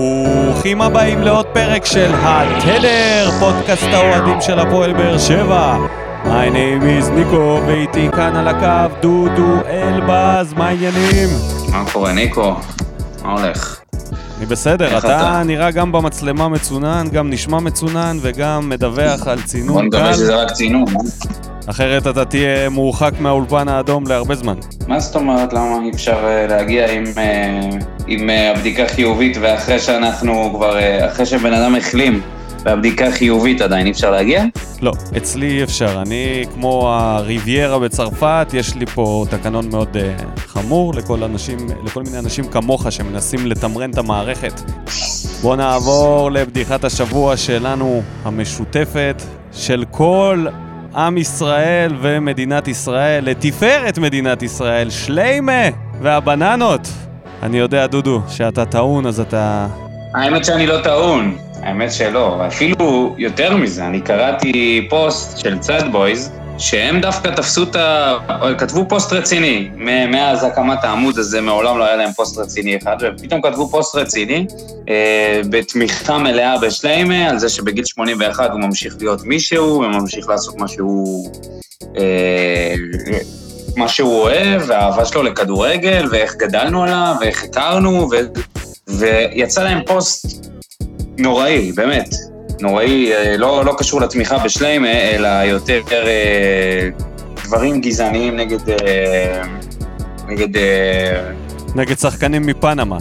ברוכים הבאים לעוד פרק של התדר, פודקאסט האוהדים של הפועל באר שבע. My name is ניקו, ואיתי כאן על הקו דודו אלבז, מה העניינים? מה קורה, ניקו? מה הולך? אני בסדר, אתה אתה? נראה גם במצלמה מצונן, גם נשמע מצונן וגם מדווח על בוא צינון נקווה קל, שזה רק צינון. אחרת אתה תהיה מורחק מהאולפן האדום להרבה זמן. מה זאת אומרת, למה אי אפשר אה, להגיע עם, אה, עם אה, הבדיקה חיובית ואחרי שאנחנו כבר, אחרי שבן אדם החלים והבדיקה חיובית עדיין אי אפשר להגיע? לא, אצלי אי אפשר. אני, כמו הריביירה בצרפת, יש לי פה תקנון מאוד uh, חמור לכל, אנשים, לכל מיני אנשים כמוך שמנסים לתמרן את המערכת. בואו נעבור לבדיחת השבוע שלנו, המשותפת, של כל עם ישראל ומדינת ישראל, לתפארת מדינת ישראל, שליימה והבננות. אני יודע, דודו, שאתה טעון, אז אתה... האמת שאני לא טעון, האמת שלא, אפילו יותר מזה, אני קראתי פוסט של צד בויז, שהם דווקא תפסו את ה... כתבו פוסט רציני, מאז הקמת העמוד הזה מעולם לא היה להם פוסט רציני אחד, ופתאום כתבו פוסט רציני, אה, בתמיכה מלאה בשליימה, על זה שבגיל 81 הוא ממשיך להיות מישהו, וממשיך לעשות מה שהוא... אה, מה שהוא אוהב, והאהבה שלו לכדורגל, ואיך גדלנו עליו, ואיך הכרנו, ו... ויצא להם פוסט נוראי, באמת, נוראי, אה, לא, לא קשור לתמיכה בשליימה, אלא יותר אה, דברים גזעניים נגד... אה, נגד... אה, נגד שחקנים מפנמה.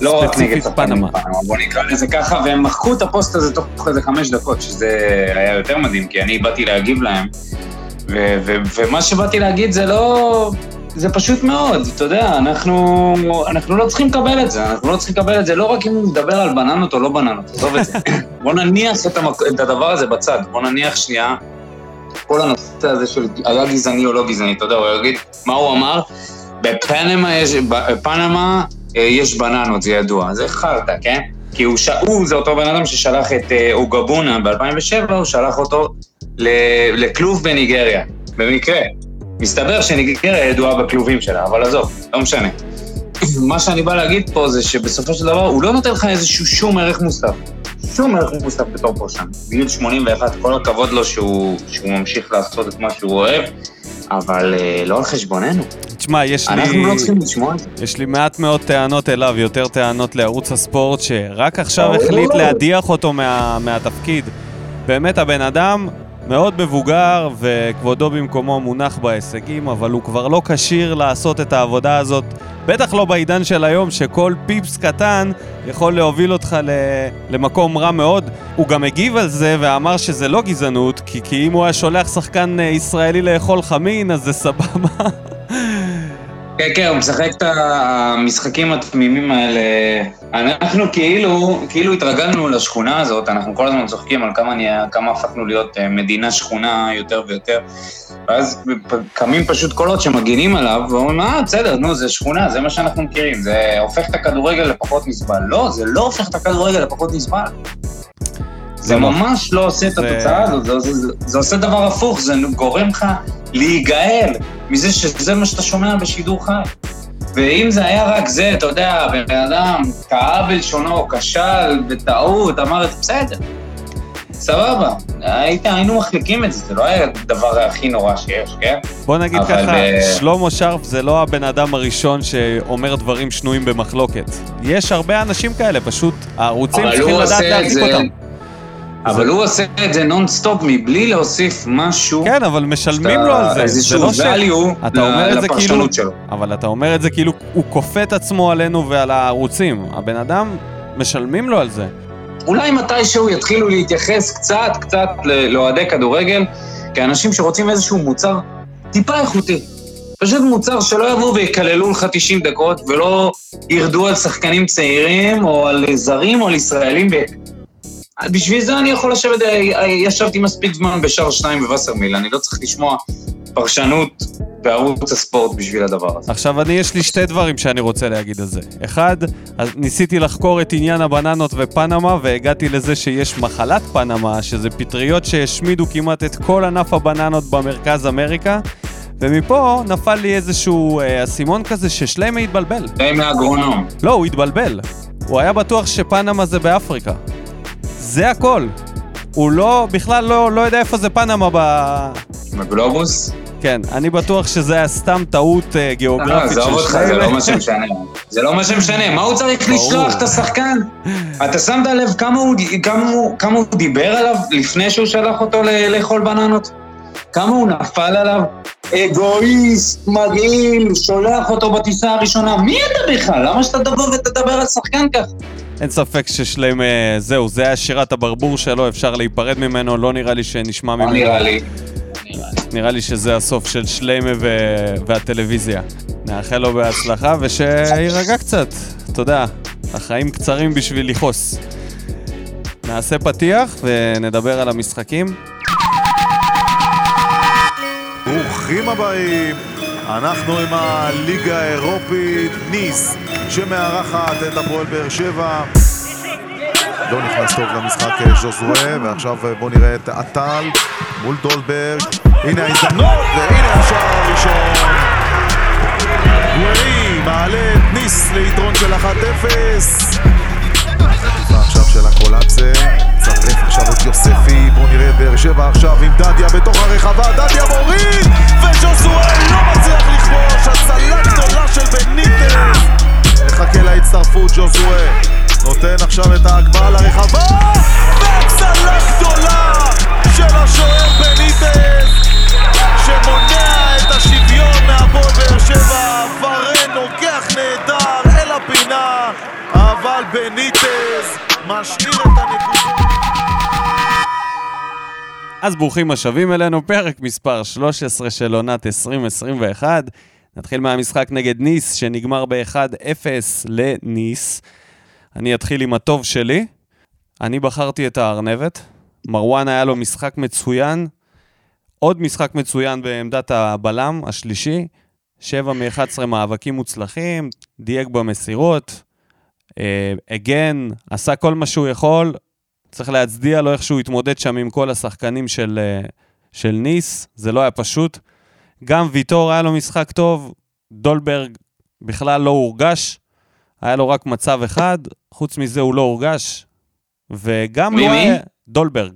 לא רק נגד שחקנים פנמה. מפנמה, בוא נקרא לזה ככה, והם מחקו את הפוסט הזה תוך איזה חמש דקות, שזה היה יותר מדהים, כי אני באתי להגיב להם, ו- ו- ומה שבאתי להגיד זה לא... זה פשוט מאוד, אתה יודע, אנחנו, אנחנו לא צריכים לקבל את זה, אנחנו לא צריכים לקבל את זה לא רק אם הוא מדבר על בננות או לא בננות, עזוב את זה. בוא נניח את, המק... את הדבר הזה בצד, בוא נניח שנייה כל הנושא הזה של היה גזעני או לא גזעני, אתה יודע, הוא יגיד מה הוא אמר, בפנמה יש, בפנמה אה, יש בננות, זה ידוע, זה חרטא, כן? כי הוא, ש... הוא זה אותו בן אדם ששלח את אה, אוגבונה ב-2007, הוא שלח אותו. לכלוב בניגריה, במקרה. מסתבר שניגריה ידועה בכלובים שלה, אבל עזוב, לא משנה. מה שאני בא להגיד פה זה שבסופו של דבר הוא לא נותן לך איזשהו שום ערך מוסף. שום ערך מוסף בתור פרשן. בגיל 81, כל הכבוד לו שהוא, שהוא ממשיך לעשות את מה שהוא אוהב, אבל אה, לא על חשבוננו. תשמע, יש לי... אנחנו לא צריכים לשמוע את זה. יש לי מעט מאוד טענות אליו, יותר טענות לערוץ הספורט, שרק עכשיו. החליט להדיח אותו מה, מהתפקיד. באמת, הבן אדם מאוד מבוגר, וכבודו במקומו מונח בהישגים, אבל הוא כבר לא כשיר לעשות את העבודה הזאת. בטח לא בעידן של היום, שכל פיפס קטן יכול להוביל אותך למקום רע מאוד. הוא גם הגיב על זה ואמר שזה לא גזענות, כי, כי אם הוא היה שולח שחקן אה, ישראלי לאכול חמין, אז זה סבבה. כן, כן, הוא משחק את המשחקים התמימים האלה. אנחנו כאילו, כאילו התרגלנו לשכונה הזאת, אנחנו כל הזמן צוחקים על כמה, נהיה, כמה הפכנו להיות אה, מדינה שכונה יותר ויותר, ואז קמים פשוט קולות שמגינים עליו, ואומרים, אה, בסדר, נו, זה שכונה, זה מה שאנחנו מכירים, זה הופך את הכדורגל לפחות נסבל. לא, זה לא הופך את הכדורגל לפחות נסבל. זה לא. ממש לא עושה את התוצאה הזאת, זה, זה, זה, זה עושה דבר הפוך, זה גורם לך להיגאל מזה שזה מה שאתה שומע בשידור חי. ואם זה היה רק זה, אתה יודע, בן אדם טעה בלשונו, כשל בטעות, אמר את זה, בסדר. סבבה, היית, היינו מחליקים את זה, זה לא היה הדבר הכי נורא שיש, כן? בוא נגיד ככה, ב- שלמה שרף זה לא הבן אדם הראשון שאומר דברים שנויים במחלוקת. יש הרבה אנשים כאלה, פשוט הערוצים צריכים לדעת להחזיק זה... אותם. אבל הוא עושה את זה נונסטופ מבלי להוסיף משהו, כן, אבל משלמים לו על זה. זה איזשהו לא value אתה אומר את זה כאילו... לפרשנות שלו. אבל אתה אומר את זה כאילו הוא כופה את עצמו עלינו ועל הערוצים. הבן אדם, משלמים לו על זה. אולי מתישהו יתחילו להתייחס קצת, קצת ל- לאוהדי כדורגל, כאנשים שרוצים איזשהו מוצר טיפה איכותי. פשוט מוצר שלא יבואו ויקללו לך 90 דקות, ולא ירדו על שחקנים צעירים, או על זרים, או על ישראלים. בשביל זה אני יכול לשבת, אה, ישבתי מספיק זמן בשער שניים בווסרמיל, אני לא צריך לשמוע פרשנות בערוץ הספורט בשביל הדבר הזה. עכשיו, אני, יש לי שתי דברים שאני רוצה להגיד על זה. אחד, ניסיתי לחקור את עניין הבננות ופנמה, והגעתי לזה שיש מחלת פנמה, שזה פטריות שהשמידו כמעט את כל ענף הבננות במרכז אמריקה, ומפה נפל לי איזשהו אה, אסימון כזה ששלמה התבלבל. די מהאגרונום. לא, הוא התבלבל. הוא היה בטוח שפנמה זה באפריקה. זה הכל. הוא לא, בכלל לא, לא יודע איפה זה פנמה ב... בגלובוס? כן, אני בטוח שזה היה סתם טעות אה, גיאוגרפית עזוב של אותך, זה שניהם. לא מה שמשנה. זה לא מה שמשנה, מה הוא צריך ברור. לשלוח את השחקן? אתה שמת לב כמה הוא, כמה, כמה הוא דיבר עליו לפני שהוא שלח אותו לאכול בננות? כמה הוא נפל עליו? אגואיסט, מגעיל, שולח אותו בטיסה הראשונה. מי אתה בכלל? למה שאתה תבוא ותדבר על שחקן ככה? אין ספק ששלם, אה, זהו, זה היה שירת הברבור שלו, אפשר להיפרד ממנו, לא נראה לי שנשמע לא ממנו. נראה לי. נראה לי שזה הסוף של שליימה ו... והטלוויזיה. נאחל לו בהצלחה ושיירגע קצת, אתה יודע, החיים קצרים בשביל לכעוס. נעשה פתיח ונדבר על המשחקים. ברוכים הבאים, אנחנו עם הליגה האירופית, ניס, שמארחת את הפועל באר שבע. לא נכנס טוב למשחק אה, ז'וזואה, ועכשיו אה, בואו נראה את עטל מול דולברג. הנה ההזדמנות, והנה השער הראשון. גואי מעלה את ניס ליתרון של 1-0. עכשיו של הקולאצה, צרף עכשיו את יוספי, בואו נראה את באר שבע עכשיו עם דדיה בתוך הרחבה, דדיה מוריד, וז'וזואל לא מצליח לכבוש, הצלה גדולה של בניטס, מחכה להצטרפות ז'וזואל, נותן עכשיו את ההגבהה לרחבה, והצלה גדולה של השוער בניטס, שמונע את השוויון מהפועל באר שבע, ורן נוגח נהדר אל הפינה, אבל בניטס משאיר את הנקודות. אז ברוכים השבים אלינו, פרק מספר 13 של עונת 2021. נתחיל מהמשחק נגד ניס, שנגמר ב-1-0 לניס. אני אתחיל עם הטוב שלי. אני בחרתי את הארנבת. מרואן היה לו משחק מצוין. עוד משחק מצוין בעמדת הבלם, השלישי. 7 מ-11 מאבקים מוצלחים, דייק במסירות, אה, הגן, עשה כל מה שהוא יכול, צריך להצדיע לו איך שהוא התמודד שם עם כל השחקנים של, אה, של ניס, זה לא היה פשוט. גם ויטור היה לו משחק טוב, דולברג בכלל לא הורגש, היה לו רק מצב אחד, חוץ מזה הוא לא הורגש, וגם מי, לא מי? היה... דולברג.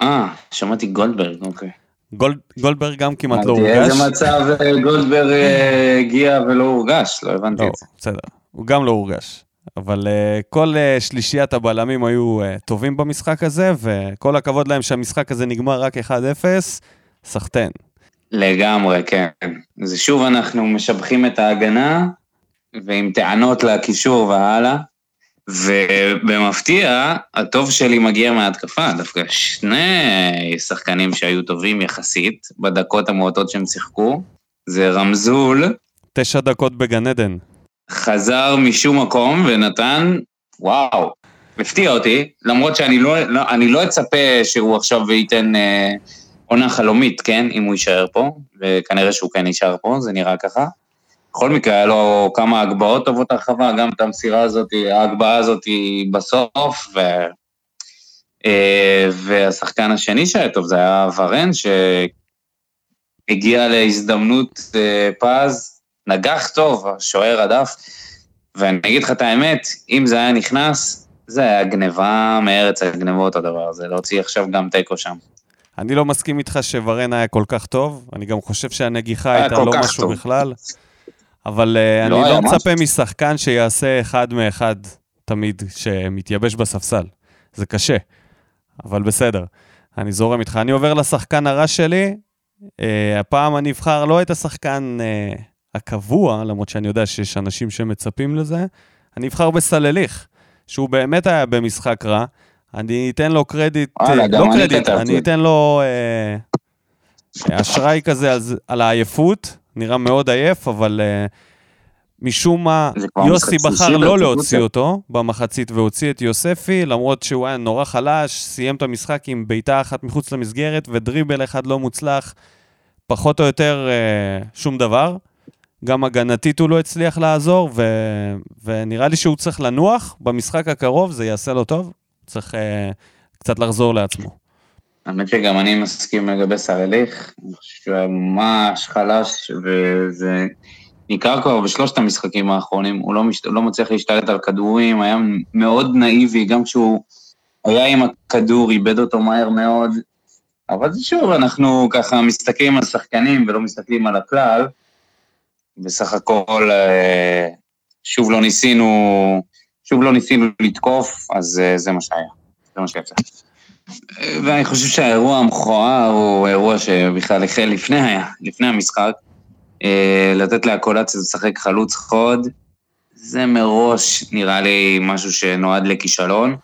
אה, שמעתי גולדברג, אוקיי. גול, גולדברג גם כמעט לא הורגש. איזה מצב אה, גולדברג אה, הגיע ולא הורגש? לא הבנתי לא, את זה. בסדר, הוא גם לא הורגש. אבל uh, כל uh, שלישיית הבלמים היו uh, טובים במשחק הזה, וכל הכבוד להם שהמשחק הזה נגמר רק 1-0, סחטיין. לגמרי, כן. זה שוב אנחנו משבחים את ההגנה, ועם טענות לקישור והלאה. ובמפתיע, הטוב שלי מגיע מההתקפה, דווקא שני שחקנים שהיו טובים יחסית, בדקות המועטות שהם שיחקו, זה רמזול, תשע דקות בגן עדן. חזר משום מקום ונתן, וואו, הפתיע אותי, למרות שאני לא, לא, אני לא אצפה שהוא עכשיו ייתן אה, עונה חלומית, כן, אם הוא יישאר פה, וכנראה שהוא כן יישאר פה, זה נראה ככה. בכל מקרה, היה לו כמה הגבהות טובות הרחבה, גם את המסירה הזאת, ההגבהה הזאת בסוף, ו... אה, והשחקן השני שהיה טוב זה היה ורן, שהגיע להזדמנות אה, פז, נגח טוב, השוער הדף, ואני אגיד לך את האמת, אם זה היה נכנס, זה היה גניבה מארץ הגנבות הדבר הזה, להוציא עכשיו גם תיקו שם. אני לא מסכים איתך שוורן היה כל כך טוב, אני גם חושב שהנגיחה הייתה לא משהו טוב. בכלל, אבל uh, לא אני לא מצפה משהו. משחקן שיעשה אחד מאחד תמיד, שמתייבש בספסל. זה קשה, אבל בסדר. אני זורם איתך. אני עובר לשחקן הרע שלי, uh, הפעם אני אבחר לא את השחקן uh, הקבוע, למרות שאני יודע שיש אנשים שמצפים לזה, אני אבחר בסלליך, שהוא באמת היה במשחק רע. אני אתן לו קרדיט, וואלה, אה, לא קרדיט, אני. אתן לו אה, אשראי כזה על, העייפות, נראה מאוד עייף, אבל אה, משום מה יוסי בחר לא להוציא. אותו במחצית והוציא את יוספי, למרות שהוא היה נורא חלש, סיים את המשחק עם בעיטה אחת מחוץ למסגרת ודריבל אחד לא מוצלח, פחות או יותר אה, שום דבר. גם הגנתית הוא לא הצליח לעזור, ו... ונראה לי שהוא צריך לנוח במשחק הקרוב, זה יעשה לו טוב. צריך אה, קצת לחזור לעצמו. האמת שגם אני מסכים לגבי סרליך, אני חושב שהוא היה ממש חלש, וזה ניכר כבר בשלושת המשחקים האחרונים, הוא לא, מש... לא מצליח להשתלט על כדורים, היה מאוד נאיבי, גם כשהוא היה עם הכדור, איבד אותו מהר מאוד. אבל שוב, אנחנו ככה מסתכלים על שחקנים ולא מסתכלים על הכלל. בסך הכל, אה, שוב לא ניסינו, שוב לא ניסינו לתקוף, אז אה, זה מה שהיה, זה מה שיצא. ואני חושב שהאירוע המכוער הוא אירוע שבכלל החל לפני היה, לפני המשחק. אה, לתת לאקולציה לשחק חלוץ חוד, זה מראש נראה לי משהו שנועד לכישלון.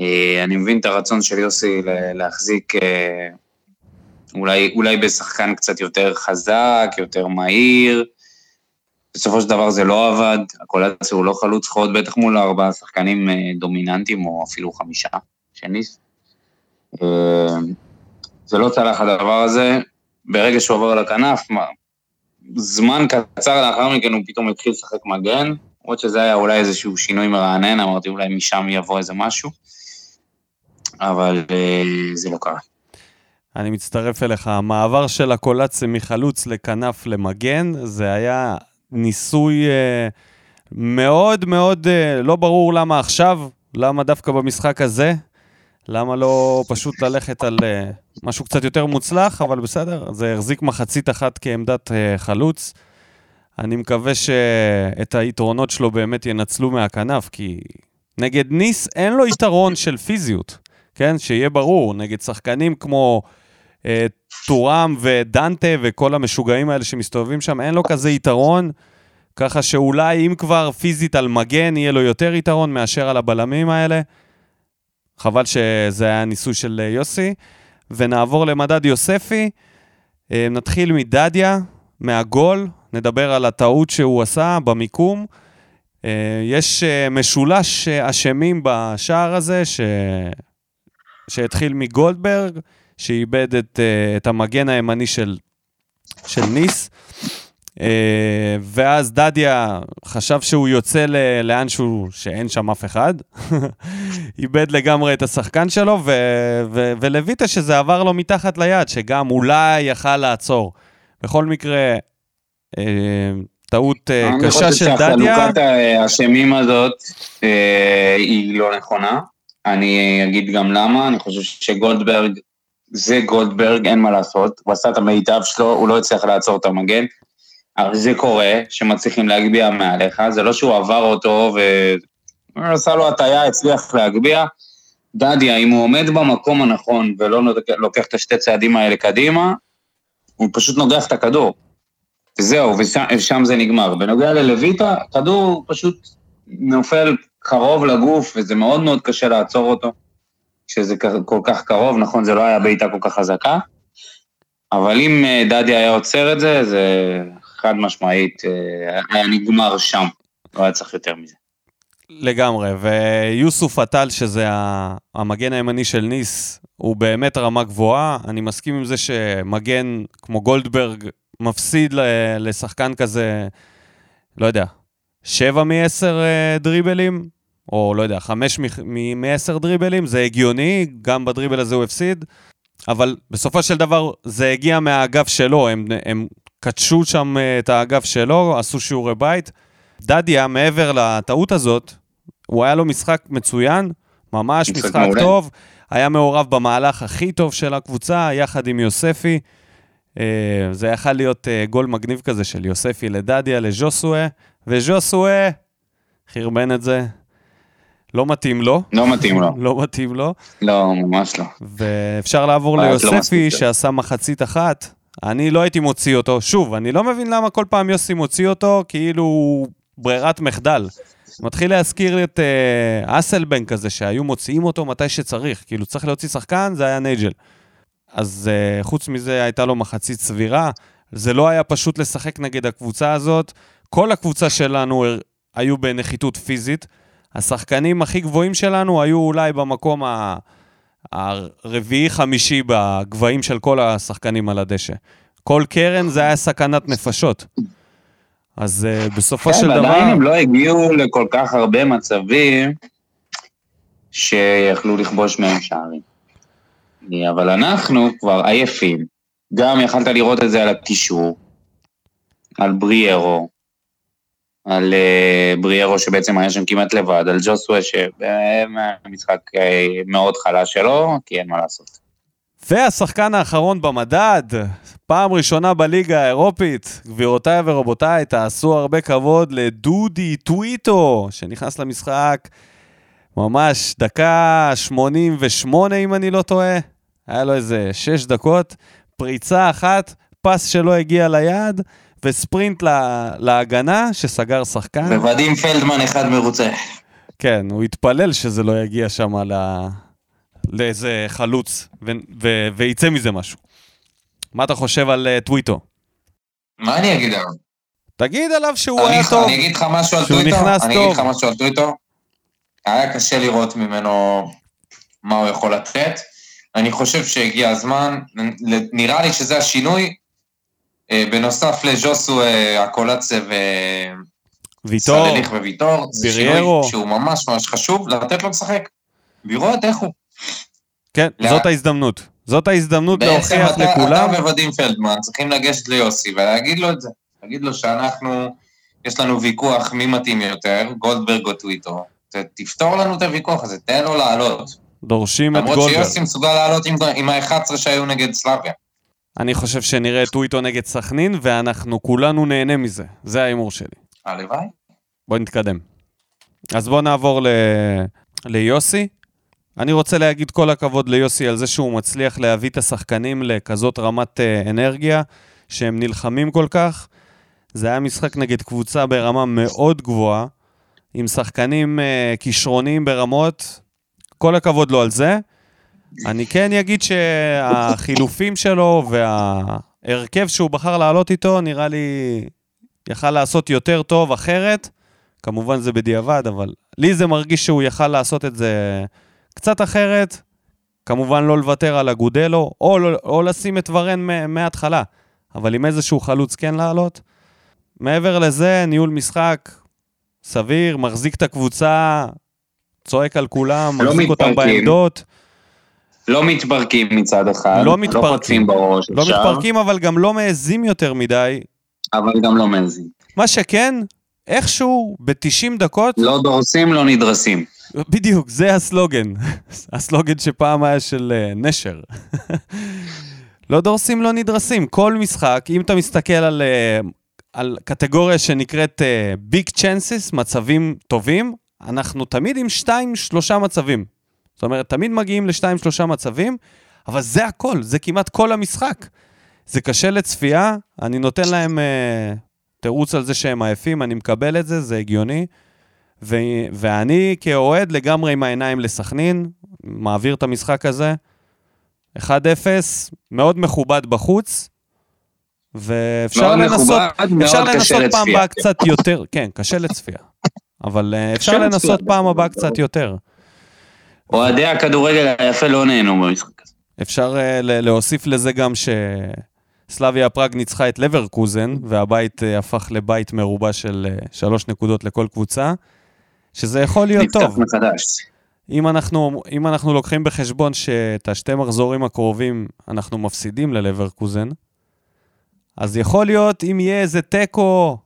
אה, אני מבין את הרצון של יוסי להחזיק אה, אולי, אולי בשחקן קצת יותר חזק, יותר מהיר. בסופו של דבר זה לא עבד, הקולציה הוא לא חלוץ חוד, בטח מול ארבעה שחקנים דומיננטיים, או אפילו חמישה, שניס. זה לא צלח הדבר הזה. ברגע שהוא עבר לכנף, זמן קצר לאחר מכן הוא פתאום התחיל לשחק מגן, למרות שזה היה אולי איזשהו שינוי מרענן, אמרתי אולי משם יבוא איזה משהו, אבל אה, זה לא קרה. אני מצטרף אליך, המעבר של הקולציה מחלוץ לכנף למגן, זה היה ניסוי אה, מאוד מאוד, אה, לא ברור למה עכשיו, למה דווקא במשחק הזה, למה לא פשוט ללכת על uh, משהו קצת יותר מוצלח, אבל בסדר, זה החזיק מחצית אחת כעמדת uh, חלוץ. אני מקווה שאת היתרונות שלו באמת ינצלו מהכנף, כי נגד ניס אין לו יתרון של פיזיות, כן? שיהיה ברור, נגד שחקנים כמו טורם ודנטה וכל המשוגעים האלה שמסתובבים שם, אין לו כזה יתרון. ככה שאולי אם כבר פיזית על מגן, יהיה לו יותר יתרון מאשר על הבלמים האלה. חבל שזה היה ניסוי של אה, יוסי. ונעבור למדד יוספי. אה, נתחיל מדדיה, מהגול, נדבר על הטעות שהוא עשה במיקום. אה, יש משולש אשמים בשער הזה, ש... שהתחיל מגולדברג, שאיבד את, את המגן הימני של, של ניס. אה, ואז דדיה חשב שהוא יוצא לאן שהוא, שאין שם אף אחד. איבד לגמרי את השחקן שלו, ו- ו- ולויטה שזה עבר לו מתחת ליד, שגם אולי יכל לעצור. בכל מקרה, אה, טעות אה, קשה של דדיה. אני חושב שהחלוקת האשמים הזאת היא לא נכונה. אני אגיד גם למה, אני חושב שגולדברג זה גולדברג, אין מה לעשות, הוא עשה את המיטב שלו, הוא לא הצליח לעצור את המגן. אבל זה קורה, שמצליחים להגביה מעליך, זה לא שהוא עבר אותו ועשה לו הטעיה, הצליח להגביה. דדיה, אם הוא עומד במקום הנכון ולא לוקח את השתי צעדים האלה קדימה, הוא פשוט נוגח את הכדור. וזהו, ושם זה נגמר. בנוגע ללויטה, כדור פשוט נופל קרוב לגוף, וזה מאוד מאוד קשה לעצור אותו, כשזה כל כך קרוב, נכון, זה לא היה בעיטה כל כך חזקה, אבל אם אה, דדיה היה עוצר את זה, זה חד משמעית, אה, היה נגמר שם, לא היה צריך יותר מזה. לגמרי, ויוסוף עטל, שזה המגן הימני של ניס, הוא באמת רמה גבוהה. אני מסכים עם זה שמגן כמו גולדברג מפסיד לשחקן כזה, לא יודע, שבע מעשר אה, דריבלים, או לא יודע, חמש מעשר דריבלים, זה הגיוני, גם בדריבל הזה הוא הפסיד. אבל בסופו של דבר זה הגיע מהאגף שלו, הם, הם קדשו שם אה, את האגף שלו, עשו שיעורי בית. דדיה, מעבר לטעות הזאת, הוא היה לו משחק מצוין, ממש משחק, משחק טוב, היה מעורב במהלך הכי טוב של הקבוצה, יחד עם יוספי. אה, זה יכל להיות אה, גול מגניב כזה של יוספי לדדיה, לז'וסואה, וז'וסואה חרבן את זה. לא מתאים לו. לא מתאים לו. לא מתאים לו. לא, ממש לא. ואפשר לעבור לא ליוספי, לא שעשה מחצית אחת. אני לא הייתי מוציא אותו. שוב, אני לא מבין למה כל פעם יוסי מוציא אותו, כאילו הוא ברירת מחדל. מתחיל להזכיר את אה, אסלבן כזה, שהיו מוציאים אותו מתי שצריך. כאילו, צריך להוציא שחקן, זה היה נייג'ל. אז אה, חוץ מזה, הייתה לו מחצית סבירה. זה לא היה פשוט לשחק נגד הקבוצה הזאת. כל הקבוצה שלנו היו בנחיתות פיזית. השחקנים הכי גבוהים שלנו היו אולי במקום ה... הרביעי-חמישי בגבהים של כל השחקנים על הדשא. כל קרן זה היה סכנת נפשות. אז uh, בסופו של דבר... כן, עדיין הם לא הגיעו לכל כך הרבה מצבים שיכלו לכבוש מהם שערים. אבל אנחנו כבר עייפים. גם יכלת לראות את זה על הקישור, על בריארו, על אה, בריארו שבעצם היה שם כמעט לבד, על ג'וסווה שבמשחק אה, מאוד חלש שלו, כי אין מה לעשות. והשחקן האחרון במדד, פעם ראשונה בליגה האירופית, גבירותיי ורבותיי, תעשו הרבה כבוד לדודי טוויטו, שנכנס למשחק ממש דקה 88 אם אני לא טועה, היה לו איזה 6 דקות, פריצה אחת, פס שלא הגיע ליעד, וספרינט לה, להגנה שסגר שחקן. וואדים פלדמן אחד מרוצה. כן, הוא התפלל שזה לא יגיע שם ל... לאיזה חלוץ, ו... ו... וייצא מזה משהו. מה אתה חושב על uh, טוויטו? מה אני אגיד עליו? תגיד עליו שהוא אני, היה טוב. אני אגיד לך משהו על טוויטו? אני טוב. אגיד לך משהו על טוויטו? היה קשה לראות ממנו מה הוא יכול לתת. אני חושב שהגיע הזמן, נראה לי שזה השינוי. אה, בנוסף לז'וסו הקולצה ויטור, וסלליך וויטור, זה ביריירו. שינוי שהוא ממש ממש חשוב, לתת לו לשחק. לראות איך הוא. כן, לא. זאת ההזדמנות. זאת ההזדמנות להוכיח אתה, לכולם. אתה וואדים פלדמן צריכים לגשת ליוסי ולהגיד לו את זה. להגיד לו שאנחנו, יש לנו ויכוח מי מתאים יותר, גולדברג או טוויטו. תפתור לנו את הוויכוח הזה, תן לו לעלות. דורשים את למרות גולדברג. שיוסי מסוגל לעלות עם, עם ה-11 שהיו נגד סלאביה. אני חושב שנראה את טוויטו נגד סכנין, ואנחנו כולנו נהנה מזה. זה ההימור שלי. הלוואי. בוא נתקדם. אז בוא נעבור ל... ליוסי. אני רוצה להגיד כל הכבוד ליוסי על זה שהוא מצליח להביא את השחקנים לכזאת רמת אה, אנרגיה, שהם נלחמים כל כך. זה היה משחק נגד קבוצה ברמה מאוד גבוהה, עם שחקנים אה, כישרוניים ברמות. כל הכבוד לו על זה. אני כן אגיד שהחילופים שלו וההרכב שהוא בחר לעלות איתו, נראה לי יכל לעשות יותר טוב אחרת. כמובן זה בדיעבד, אבל לי זה מרגיש שהוא יכל לעשות את זה קצת אחרת. כמובן לא לוותר על אגודלו, או, לא- או לשים את ורן מההתחלה, אבל עם איזשהו חלוץ כן לעלות. מעבר לזה, ניהול משחק סביר, מחזיק את הקבוצה, צועק על כולם, לא מחזיק אותם מתפרקים. בעמדות. לא מתפרקים מצד אחד. לא מתפרקים. לא בראש לא אפשר, מתפרקים, אבל גם לא מעזים יותר מדי. אבל גם לא מעזים. מה שכן, איכשהו, ב-90 דקות, לא דורסים, לא נדרסים. בדיוק, זה הסלוגן. הסלוגן שפעם היה של אה, נשר. לא דורסים, לא נדרסים. כל משחק, אם אתה מסתכל על, אה, על קטגוריה שנקראת ביג צ'אנסס, מצבים טובים, אנחנו תמיד עם 2-3 מצבים. זאת אומרת, תמיד מגיעים ל-2-3 מצבים, אבל זה הכל, זה כמעט כל המשחק. זה קשה לצפייה, אני נותן להם אה, תירוץ על זה שהם עייפים, אני מקבל את זה, זה הגיוני. ו- ואני כאוהד לגמרי עם העיניים לסכנין, מעביר את המשחק הזה. 1-0, מאוד מכובד בחוץ, ואפשר מאוד לנסות, מכובד, מאוד אפשר קשה לנסות פעם. הבאה קצת יותר, כן, קשה לצפייה. אבל אה, אפשר לנסות. פעם הבאה קצת יותר. אוהדי הכדורגל היפה לא נהנו במשחק הזה. אפשר ל- להוסיף לזה גם שסלאביה פראג ניצחה את לברקוזן, והבית uh, הפך לבית מרובע של uh, שלוש נקודות לכל קבוצה, שזה יכול להיות נפתח טוב. מחדש. אם אנחנו, אם אנחנו לוקחים בחשבון שאת השתי מחזורים הקרובים אנחנו מפסידים ללברקוזן, אז יכול להיות, אם יהיה איזה תיקו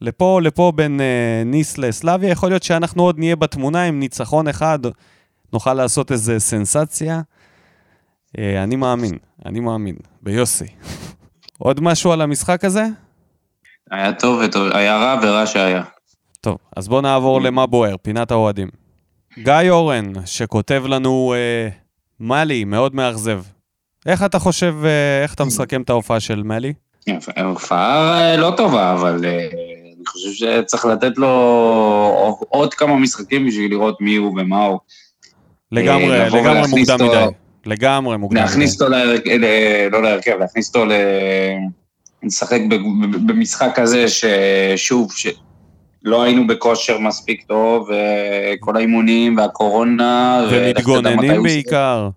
לפה לפה בין אה, ניס לסלאביה, יכול להיות שאנחנו עוד נהיה בתמונה עם ניצחון אחד, נוכל לעשות איזה סנסציה. אה, אני מאמין, אני מאמין, ביוסי. עוד משהו על המשחק הזה? היה טוב וטוב, היה רע ורע שהיה. טוב, אז בואו נעבור למה בוער, פינת האוהדים. גיא אורן, שכותב לנו אה, מאלי, מאוד מאכזב. איך אתה חושב, אה, איך אתה מסכם את ההופעה של מאלי? הופעה אה, לא טובה, אבל אה, חושב שצריך לתת לו עוד כמה משחקים בשביל לראות מי הוא ומה הוא. לגמרי, לבוא לגמרי מוקדם מדי. לגמרי מוקדם. להכניס אותו, להרכב, לא להרכב, להכניס אותו. לשחק במשחק כזה ששוב, שלא היינו בכושר מספיק טוב, וכל האימונים והקורונה. ומתגוננים בעיקר.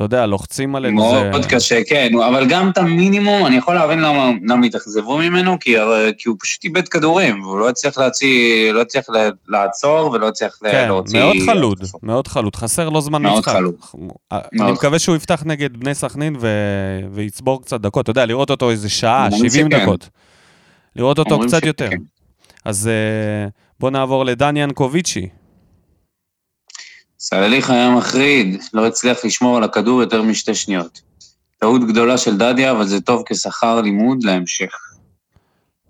אתה יודע, לוחצים עלינו. זה- מאוד קשה, כן, אבל גם את המינימום, אני יכול להבין למה, למה התאכזבו ממנו, כי, כי הוא פשוט איבד כדורים, והוא לא הצליח להציא, לא הצליח לעצור ולא הצליח כן, להוציא... מאוד חלוד, מאוד חלוד, חסר לו זמן מאוד משחק. חלוד. אני מאוד מקווה שהוא יפתח נגד בני סכנין ו- ויצבור קצת דקות, אתה יודע, לראות אותו איזה שעה, אומרים 70 שכן. דקות. לראות אותו קצת שכן. יותר. אז אה, בוא נעבור לדן ינקוביצ'י. סלליך היה מחריד, לא הצליח לשמור על הכדור יותר משתי שניות. טעות גדולה של דדיה, אבל זה טוב כשכר לימוד להמשך.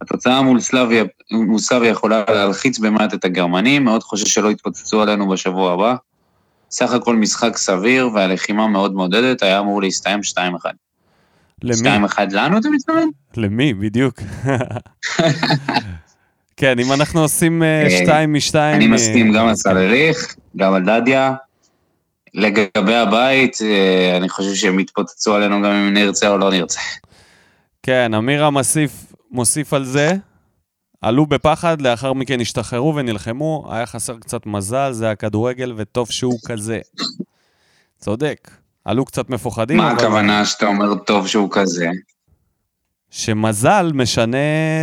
התוצאה מול סלאביה, מול סלאביה יכולה להלחיץ במעט את הגרמנים, מאוד חושש שלא יתפוצצו עלינו בשבוע הבא. סך הכל משחק סביר, והלחימה מאוד מעודדת, היה אמור להסתיים 2-1. למי? 2-1 לנו, אתה מתכוון? למי, בדיוק. כן, אם אנחנו עושים אה, אה, שתיים משתיים... אני אה, מסכים גם על סלליך, גם על דדיה. לגבי הבית, אני חושב שהם יתפוצצו עלינו גם אם נרצה או לא נרצה. כן, אמירה מוסיף, מוסיף על זה. עלו בפחד, לאחר מכן השתחררו ונלחמו, היה חסר קצת מזל, זה הכדורגל, וטוב שהוא כזה. צודק. עלו קצת מפוחדים, מה אבל הכוונה שאתה אומר טוב שהוא כזה? שמזל משנה,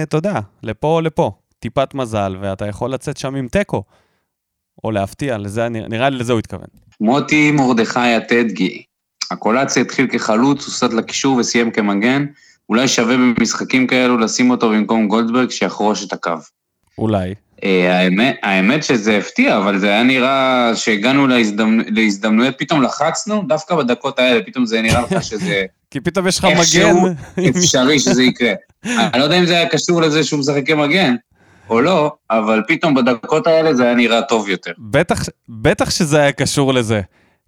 אתה יודע, לפה או לפה. טיפת מזל, ואתה יכול לצאת שם עם תיקו. או להפתיע, לזה, נראה לי לזה הוא התכוון. מוטי מרדכי הטדגי. הקולציה התחיל כחלוץ, הוסט לקישור וסיים כמגן. אולי שווה במשחקים כאלו לשים אותו במקום גולדברג שיחרוש את הקו. אולי. אה, האמת, האמת שזה הפתיע, אבל זה היה נראה שהגענו להזדמנ... להזדמנויות, פתאום לחצנו, דווקא בדקות האלה, פתאום זה נראה לך שזה כי פתאום יש לך איכשהו מגן. אפשרי שזה יקרה. אני לא יודע אם זה היה קשור לזה שהוא משחק כמגן או לא, אבל פתאום בדקות האלה זה היה נראה טוב יותר. בטח, בטח שזה היה קשור לזה.